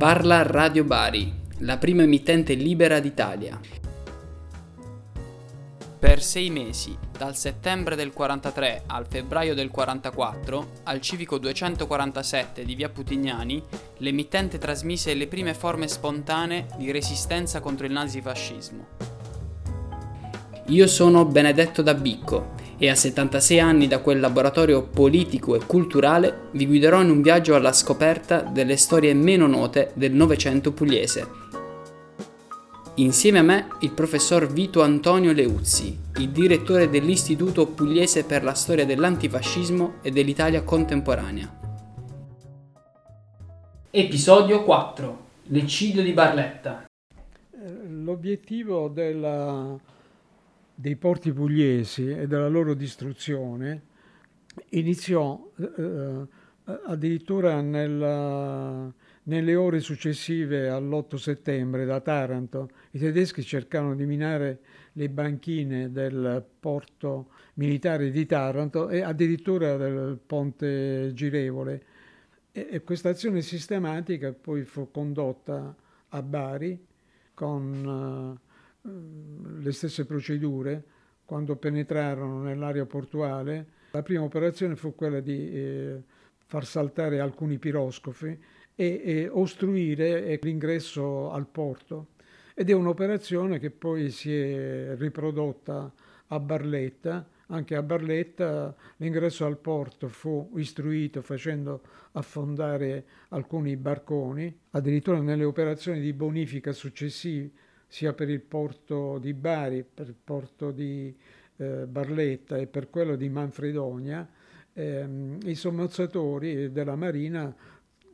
Parla Radio Bari, la prima emittente libera d'Italia. Per sei mesi, dal settembre del 43 al febbraio del 44, al civico 247 di via Putignani, l'emittente trasmise le prime forme spontanee di resistenza contro il nazifascismo. Io sono Benedetto Dabicco e a 76 anni da quel laboratorio politico e culturale vi guiderò in un viaggio alla scoperta delle storie meno note del Novecento pugliese Insieme a me il professor Vito Antonio Leuzzi, il direttore dell'Istituto Pugliese per la storia dell'antifascismo e dell'Italia contemporanea. Episodio 4. L'eccidio di Barletta. L'obiettivo della, dei porti pugliesi e della loro distruzione iniziò eh, addirittura nella, nelle ore successive all'8 settembre da Taranto i tedeschi cercarono di minare le banchine del porto militare di Taranto e addirittura del ponte girevole. E, questa azione sistematica poi fu condotta a Bari con uh, le stesse procedure quando penetrarono nell'area portuale. La prima operazione fu quella di eh, far saltare alcuni piroscofi e, e ostruire l'ingresso al porto. Ed è un'operazione che poi si è riprodotta a Barletta. Anche a Barletta l'ingresso al porto fu istruito facendo affondare alcuni barconi, addirittura nelle operazioni di bonifica successive, sia per il porto di Bari, per il porto di eh, Barletta e per quello di Manfredonia, ehm, i sommozzatori della Marina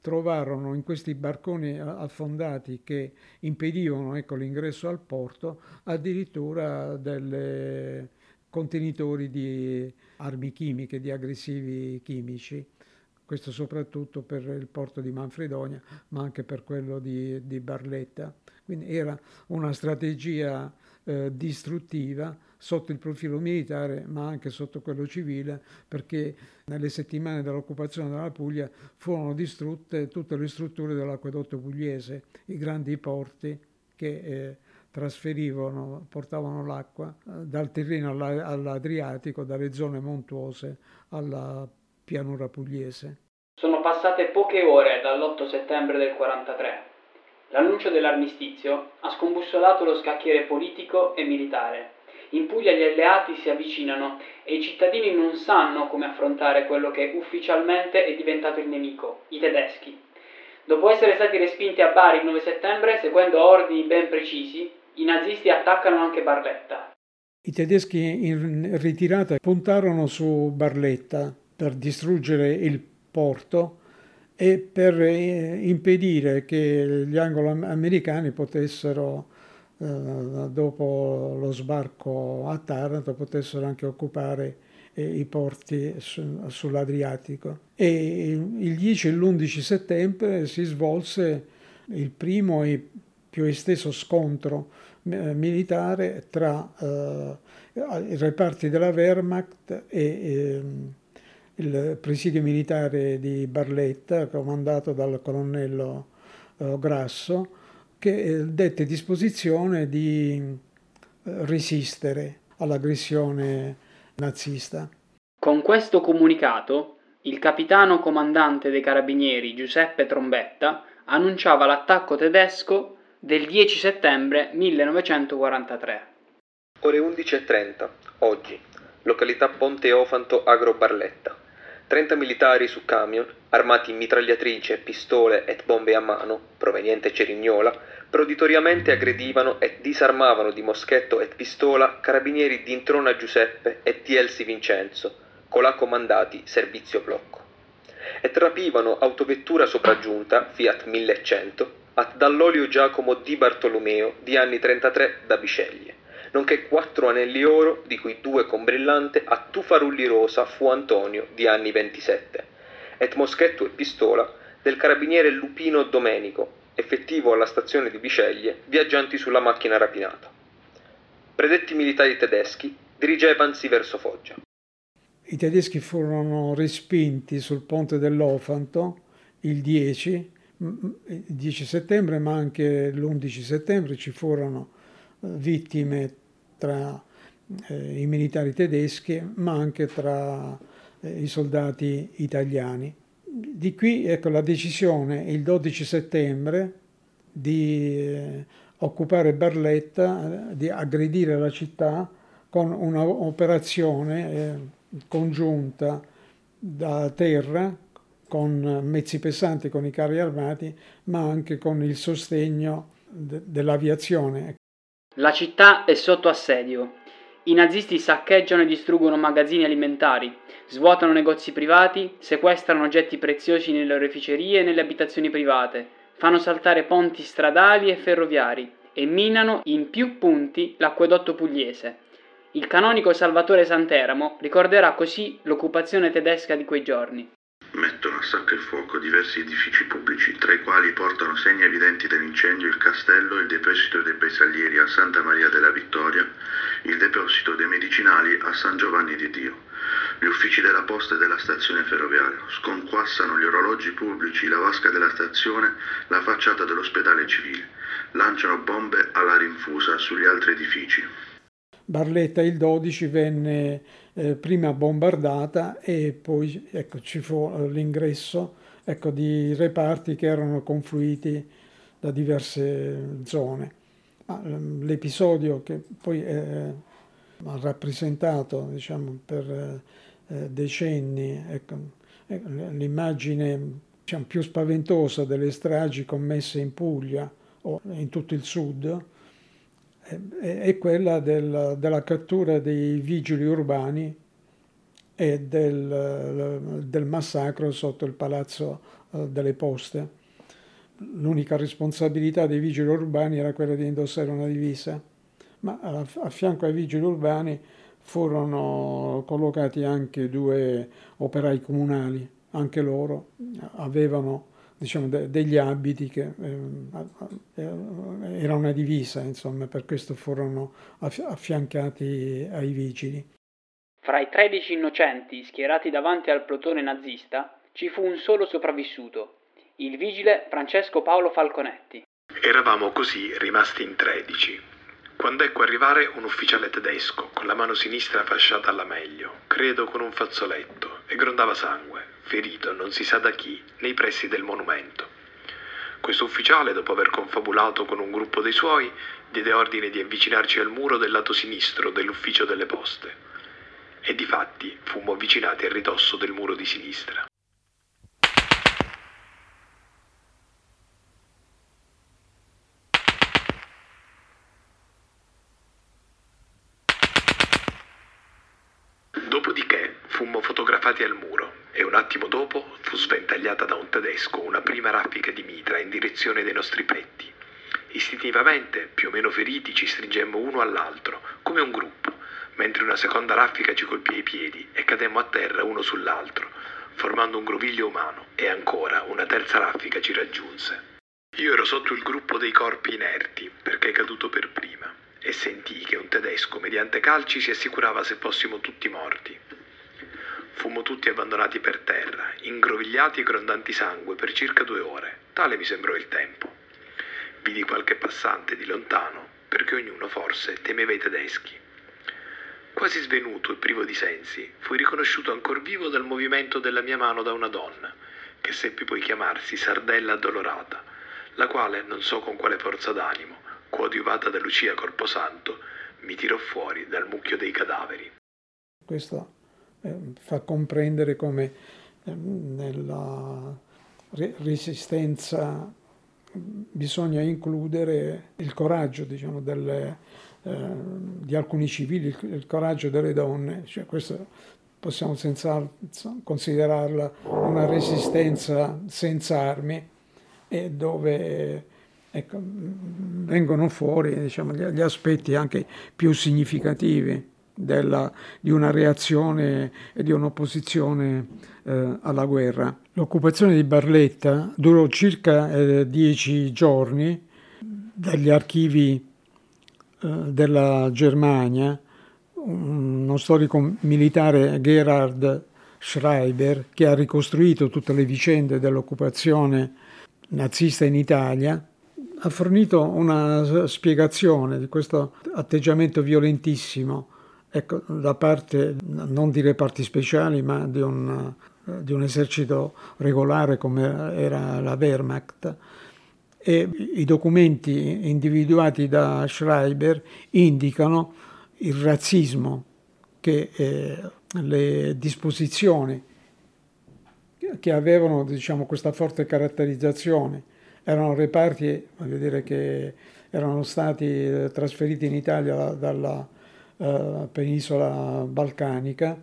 trovarono in questi barconi affondati che impedivano ecco, l'ingresso al porto addirittura dei contenitori di armi chimiche, di aggressivi chimici. Questo soprattutto per il porto di Manfredonia, ma anche per quello di, di Barletta. Quindi era una strategia eh, distruttiva sotto il profilo militare ma anche sotto quello civile perché nelle settimane dell'occupazione della Puglia furono distrutte tutte le strutture dell'acquedotto pugliese, i grandi porti che eh, trasferivano, portavano l'acqua eh, dal Tirreno all'Adriatico, dalle zone montuose alla pianura pugliese. Sono passate poche ore dall'8 settembre del 43. L'annuncio dell'armistizio ha scombussolato lo scacchiere politico e militare in Puglia gli alleati si avvicinano e i cittadini non sanno come affrontare quello che ufficialmente è diventato il nemico, i tedeschi. Dopo essere stati respinti a Bari il 9 settembre, seguendo ordini ben precisi, i nazisti attaccano anche Barletta. I tedeschi in ritirata puntarono su Barletta per distruggere il porto e per eh, impedire che gli anglo-americani potessero eh, dopo lo sbarco a Taranto potessero anche occupare eh, i porti su, sull'Adriatico. E il 10 e l'11 settembre si svolse il primo e più esteso scontro militare tra i reparti della Wehrmacht e ehm, il presidio militare di Barletta, comandato dal colonnello eh, Grasso, che eh, dette disposizione di eh, resistere all'aggressione nazista. Con questo comunicato, il capitano comandante dei carabinieri Giuseppe Trombetta annunciava l'attacco tedesco del 10 settembre 1943. Ore 11.30, oggi, località Ponte Ofanto Agro Barletta. 30 militari su camion, armati in mitragliatrice, pistole e bombe a mano, proveniente Cerignola, proditoriamente aggredivano e disarmavano di moschetto e pistola carabinieri di Introna Giuseppe e di Elsi Vincenzo, colà comandati servizio blocco. E trapivano autovettura sopraggiunta, Fiat 1100, a Dall'Olio Giacomo di Bartolomeo di anni 33 da Biceglie nonché quattro anelli oro, di cui due con brillante, a Tufarulli Rosa fu Antonio, di anni 27, et moschetto e pistola del carabiniere Lupino Domenico, effettivo alla stazione di Biceglie, viaggianti sulla macchina rapinata. Predetti militari tedeschi dirigevansi verso Foggia. I tedeschi furono respinti sul ponte dell'Ofanto il 10 il 10 settembre, ma anche l'11 settembre ci furono vittime tra eh, i militari tedeschi, ma anche tra eh, i soldati italiani. Di qui ecco, la decisione il 12 settembre di eh, occupare Barletta, eh, di aggredire la città con un'operazione eh, congiunta da terra con mezzi pesanti, con i carri armati, ma anche con il sostegno de- dell'aviazione. La città è sotto assedio. I nazisti saccheggiano e distruggono magazzini alimentari, svuotano negozi privati, sequestrano oggetti preziosi nelle oreficerie e nelle abitazioni private, fanno saltare ponti stradali e ferroviari e minano in più punti l'acquedotto pugliese. Il canonico Salvatore Santeramo ricorderà così l'occupazione tedesca di quei giorni mettono a sacco e fuoco diversi edifici pubblici, tra i quali portano segni evidenti dell'incendio il castello, il deposito dei bersaglieri a Santa Maria della Vittoria, il deposito dei medicinali a San Giovanni di Dio. Gli uffici della posta e della stazione ferroviaria sconquassano gli orologi pubblici, la vasca della stazione, la facciata dell'ospedale civile. Lanciano bombe alla rinfusa sugli altri edifici. Barletta il 12 venne eh, prima bombardata e poi ecco, ci fu l'ingresso ecco, di reparti che erano confluiti da diverse zone. Ehm, l'episodio che poi ha rappresentato diciamo, per eh, decenni ecco, l'immagine diciamo, più spaventosa delle stragi commesse in Puglia o in tutto il sud, è quella del, della cattura dei vigili urbani e del, del, massacro sotto il palazzo eh, delle poste. L'unica responsabilità dei vigili urbani era quella di indossare una divisa, ma a, fianco ai vigili urbani furono collocati anche due operai comunali, anche loro avevano diciamo, de- degli abiti che eh, era una divisa, insomma, per questo furono aff- affiancati ai vigili. Fra i 13 innocenti schierati davanti al plotone nazista ci fu un solo sopravvissuto, il vigile Francesco Paolo Falconetti. Eravamo così rimasti in 13. Quando ecco arrivare un ufficiale tedesco con la mano sinistra fasciata alla meglio, credo con un fazzoletto, e grondava sangue ferito non si sa da chi, nei pressi del monumento. Questo ufficiale, dopo aver confabulato con un gruppo dei suoi, diede ordine di avvicinarci al muro del lato sinistro dell'ufficio delle poste. E difatti fummo avvicinati al ridosso del muro di sinistra. Dopodiché fummo fotografati al muro e un attimo dopo fu sventagliata da un tedesco una prima raffica di mitra in direzione dei nostri petti. Istintivamente, più o meno feriti, ci stringemmo uno all'altro, come un gruppo, mentre una seconda raffica ci colpì ai piedi e cademmo a terra uno sull'altro, formando un groviglio umano, e ancora una terza raffica ci raggiunse. Io ero sotto il gruppo dei corpi inerti, perché caduto per prima, e sentii che un tedesco, mediante calci, si assicurava se fossimo tutti morti. Fummo tutti abbandonati per terra, ingrovigliati e grondanti sangue per circa due ore. Tale mi sembrò il tempo. Vidi qualche passante di lontano, perché ognuno forse temeva i tedeschi. Quasi svenuto e privo di sensi, fui riconosciuto ancor vivo dal movimento della mia mano da una donna, che seppi poi chiamarsi Sardella Addolorata, la quale, non so con quale forza d'animo, coadiuvata da Lucia Corposanto, mi tirò fuori dal mucchio dei cadaveri. Questo fa comprendere come eh, nella resistenza bisogna includere il coraggio diciamo, delle, eh, di alcuni civili, il, coraggio delle donne. Cioè, questo possiamo senz'altro considerarla una resistenza senza armi e dove ecco, vengono fuori diciamo, gli aspetti anche più significativi della, di una reazione e di un'opposizione eh, alla guerra. L'occupazione di Barletta durò circa eh, dieci giorni dagli archivi eh, della Germania. Uno storico militare Gerhard Schreiber, che ha ricostruito tutte le vicende dell'occupazione nazista in Italia, ha fornito una spiegazione di questo atteggiamento violentissimo ecco, da parte non di reparti speciali ma di un, di un esercito regolare come era la Wehrmacht. E i documenti individuati da Schreiber indicano il razzismo che eh, le disposizioni che avevano diciamo, questa forte caratterizzazione. Erano reparti voglio dire, che erano stati eh, trasferiti in Italia dalla uh, penisola balcanica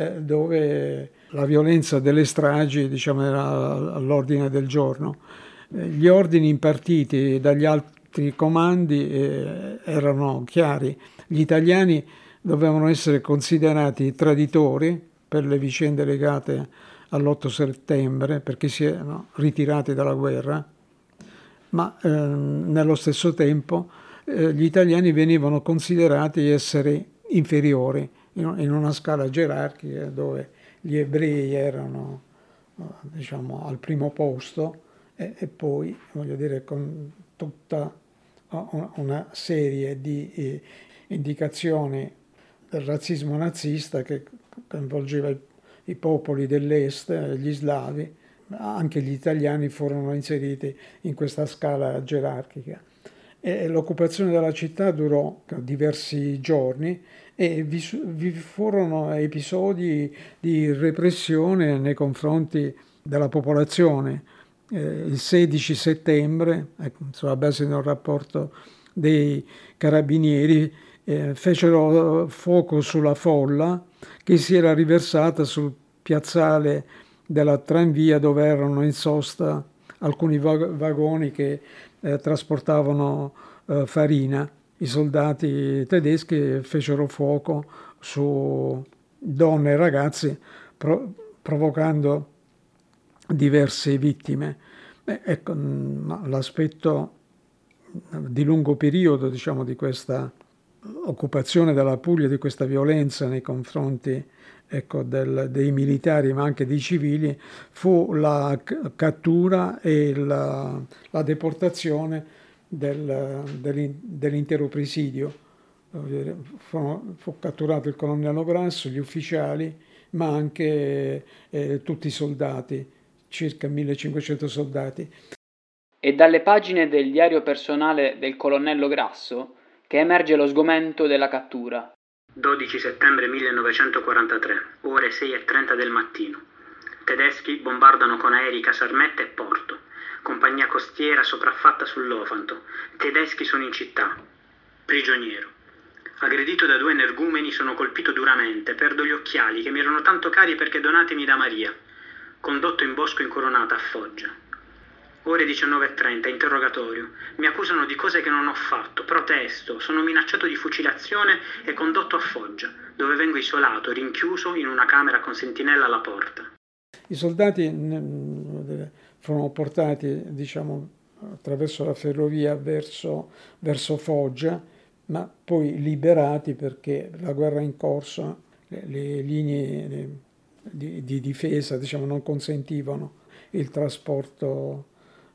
eh, dove la violenza delle stragi diciamo, era all'ordine del giorno. Eh, gli ordini impartiti dagli altri comandi eh, erano chiari. Gli italiani dovevano essere considerati traditori per le vicende legate all'8 settembre, perché si erano ritirati dalla guerra, ma eh, nello stesso tempo eh, gli italiani venivano considerati essere inferiori in, una scala gerarchica dove gli ebrei erano eh, diciamo, al primo posto e, e poi, voglio dire, con tutta una serie di eh, indicazioni del razzismo nazista che coinvolgeva i popoli dell'est, gli slavi, anche gli italiani furono inseriti in questa scala gerarchica. E l'occupazione della città durò diversi giorni e vi, vi furono episodi di repressione nei confronti della popolazione. Eh, il 16 settembre, ecco, sulla base di un rapporto dei carabinieri, eh, fecero fuoco sulla folla che si era riversata sul piazzale della tranvia dove erano in sosta alcuni vag- vagoni che eh, trasportavano eh, farina. I soldati tedeschi fecero fuoco su donne e ragazzi pro- provocando diverse vittime. Beh, ecco, l'aspetto di lungo periodo diciamo, di questa occupazione della Puglia, di questa violenza nei confronti ecco, del, dei militari ma anche dei civili, fu la cattura e la, la deportazione del, dell'intero presidio. Fu, fu, catturato il colonnello Grasso, gli ufficiali, ma anche eh, tutti i soldati, circa 1500 soldati. E dalle pagine del diario personale del colonnello Grasso che emerge lo sgomento della cattura. 12 settembre 1943, ore 6.30 del mattino. Tedeschi bombardano con aerei Casarmette e Porto. Compagnia costiera sopraffatta sull'Ofanto. Tedeschi sono in città. Prigioniero. Aggredito da due energumeni sono colpito duramente, perdo gli occhiali che mi erano tanto cari perché donatemi da Maria. Condotto in bosco incoronata a Foggia. Ore 19.30, interrogatorio. Mi accusano di cose che non ho fatto, protesto, sono minacciato di fucilazione e condotto a Foggia, dove vengo isolato, rinchiuso in una camera con sentinella alla porta. I soldati furono portati, diciamo, attraverso la ferrovia verso, verso Foggia, ma poi liberati perché la guerra in corso, le, le linee di, di difesa, diciamo, non consentivano il trasporto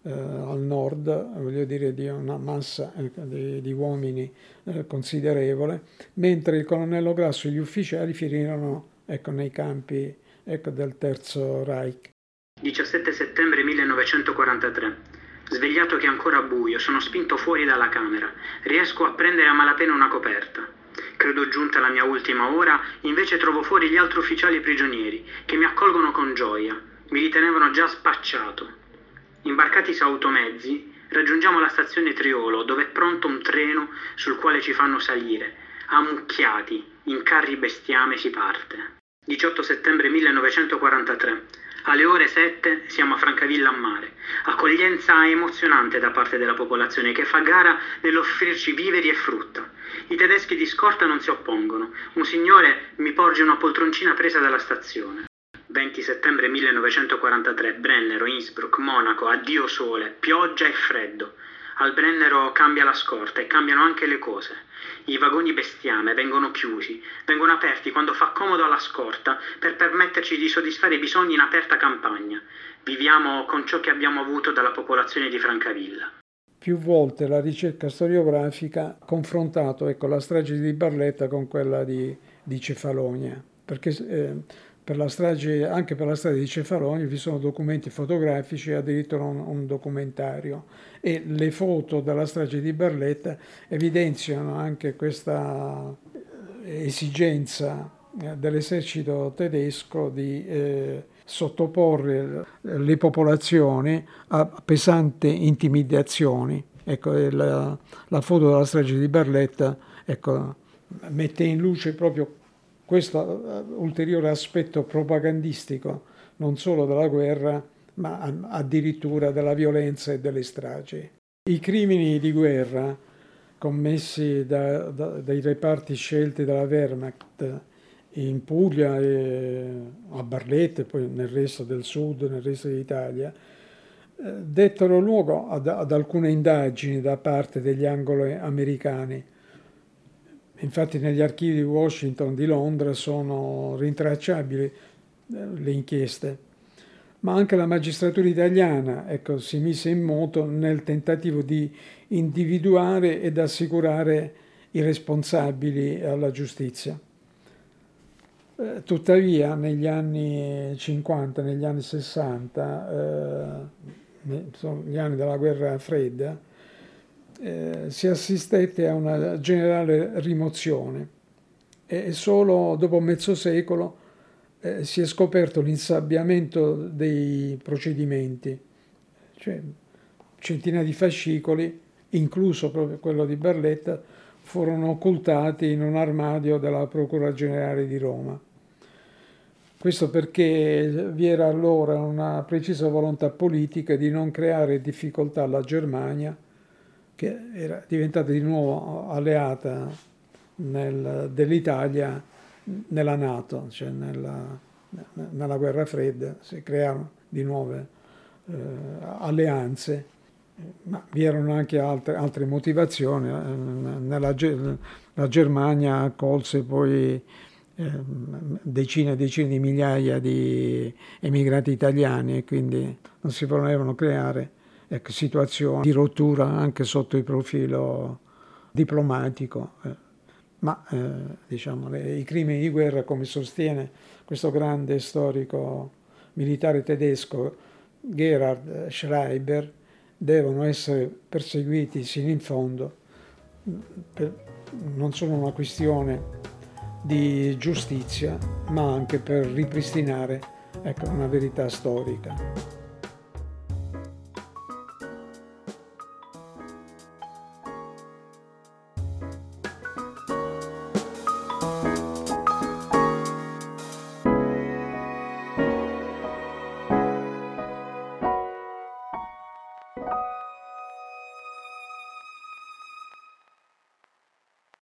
eh, al nord, voglio dire di una massa eh, di, di, uomini eh, considerevole, mentre il colonnello Grasso e gli ufficiali finirono ecco, nei campi ecco, del Terzo Reich. 17 settembre 1943. Svegliato che è ancora buio, sono spinto fuori dalla camera. Riesco a prendere a malapena una coperta. Credo giunta la mia ultima ora, invece trovo fuori gli altri ufficiali prigionieri, che mi accolgono con gioia. Mi ritenevano già spacciato. Imbarcati su automezzi, raggiungiamo la stazione Triolo, dove è pronto un treno sul quale ci fanno salire. Ammucchiati, in carri bestiame si parte. 18 settembre 1943. Alle ore 7 siamo a Francavilla a mare. Accoglienza emozionante da parte della popolazione che fa gara nell'offrirci viveri e frutta. I tedeschi di scorta non si oppongono. Un signore mi porge una poltroncina presa dalla stazione. 20 settembre 1943, Brennero, Innsbruck, Monaco, addio sole, pioggia e freddo. Al Brennero cambia la scorta e cambiano anche le cose. I vagoni bestiame vengono chiusi, vengono aperti quando fa comodo alla scorta per permetterci di soddisfare i bisogni in aperta campagna. Viviamo con ciò che abbiamo avuto dalla popolazione di Francavilla. Più volte la ricerca storiografica ha confrontato ecco, la strage di Barletta con quella di, di Cefalonia, perché eh, per la strage, anche per la strage di Cefalonia vi sono documenti fotografici e addirittura un, un, documentario e le foto della strage di Barletta evidenziano anche questa eh, esigenza eh, dell'esercito tedesco di eh, sottoporre le popolazioni a pesanti intimidazioni. Ecco, la, la foto della strage di Barletta ecco, mette in luce proprio questo uh, ulteriore aspetto propagandistico non solo della guerra, ma addirittura della violenza e delle stragi. I crimini di guerra commessi da, da, dai reparti scelti dalla Wehrmacht in Puglia, e a Barletta e poi nel resto del sud, nel resto d'Italia, eh, dettero luogo ad, ad alcune indagini da parte degli anglo-americani Infatti negli archivi di Washington, di Londra, sono rintracciabili eh, le inchieste. Ma anche la magistratura italiana ecco, si mise in moto nel tentativo di individuare ed assicurare i responsabili alla giustizia. Eh, tuttavia negli anni 50, negli anni 60, eh, gli anni della guerra fredda, eh, si assistette a una generale rimozione e solo dopo mezzo secolo eh, si è scoperto l'insabbiamento dei procedimenti, cioè centinaia di fascicoli, incluso proprio quello di Barletta, furono occultati in un armadio della Procura Generale di Roma. Questo perché vi era allora una precisa volontà politica di non creare difficoltà alla Germania che era diventata di nuovo alleata nel, dell'Italia nella Nato, cioè nella, nella, guerra fredda, si crearono di nuove eh, alleanze, ma vi erano anche altre, altre motivazioni. Nella, la Germania accolse poi eh, decine e decine di migliaia di emigrati italiani e quindi non si volevano creare ecco, situazioni di rottura anche sotto il profilo diplomatico. Eh. Ma eh, diciamo, le, i crimini di guerra, come sostiene questo grande storico militare tedesco Gerhard Schreiber, devono essere perseguiti sino in fondo, per, non solo una questione di giustizia, ma anche per ripristinare ecco, una verità storica.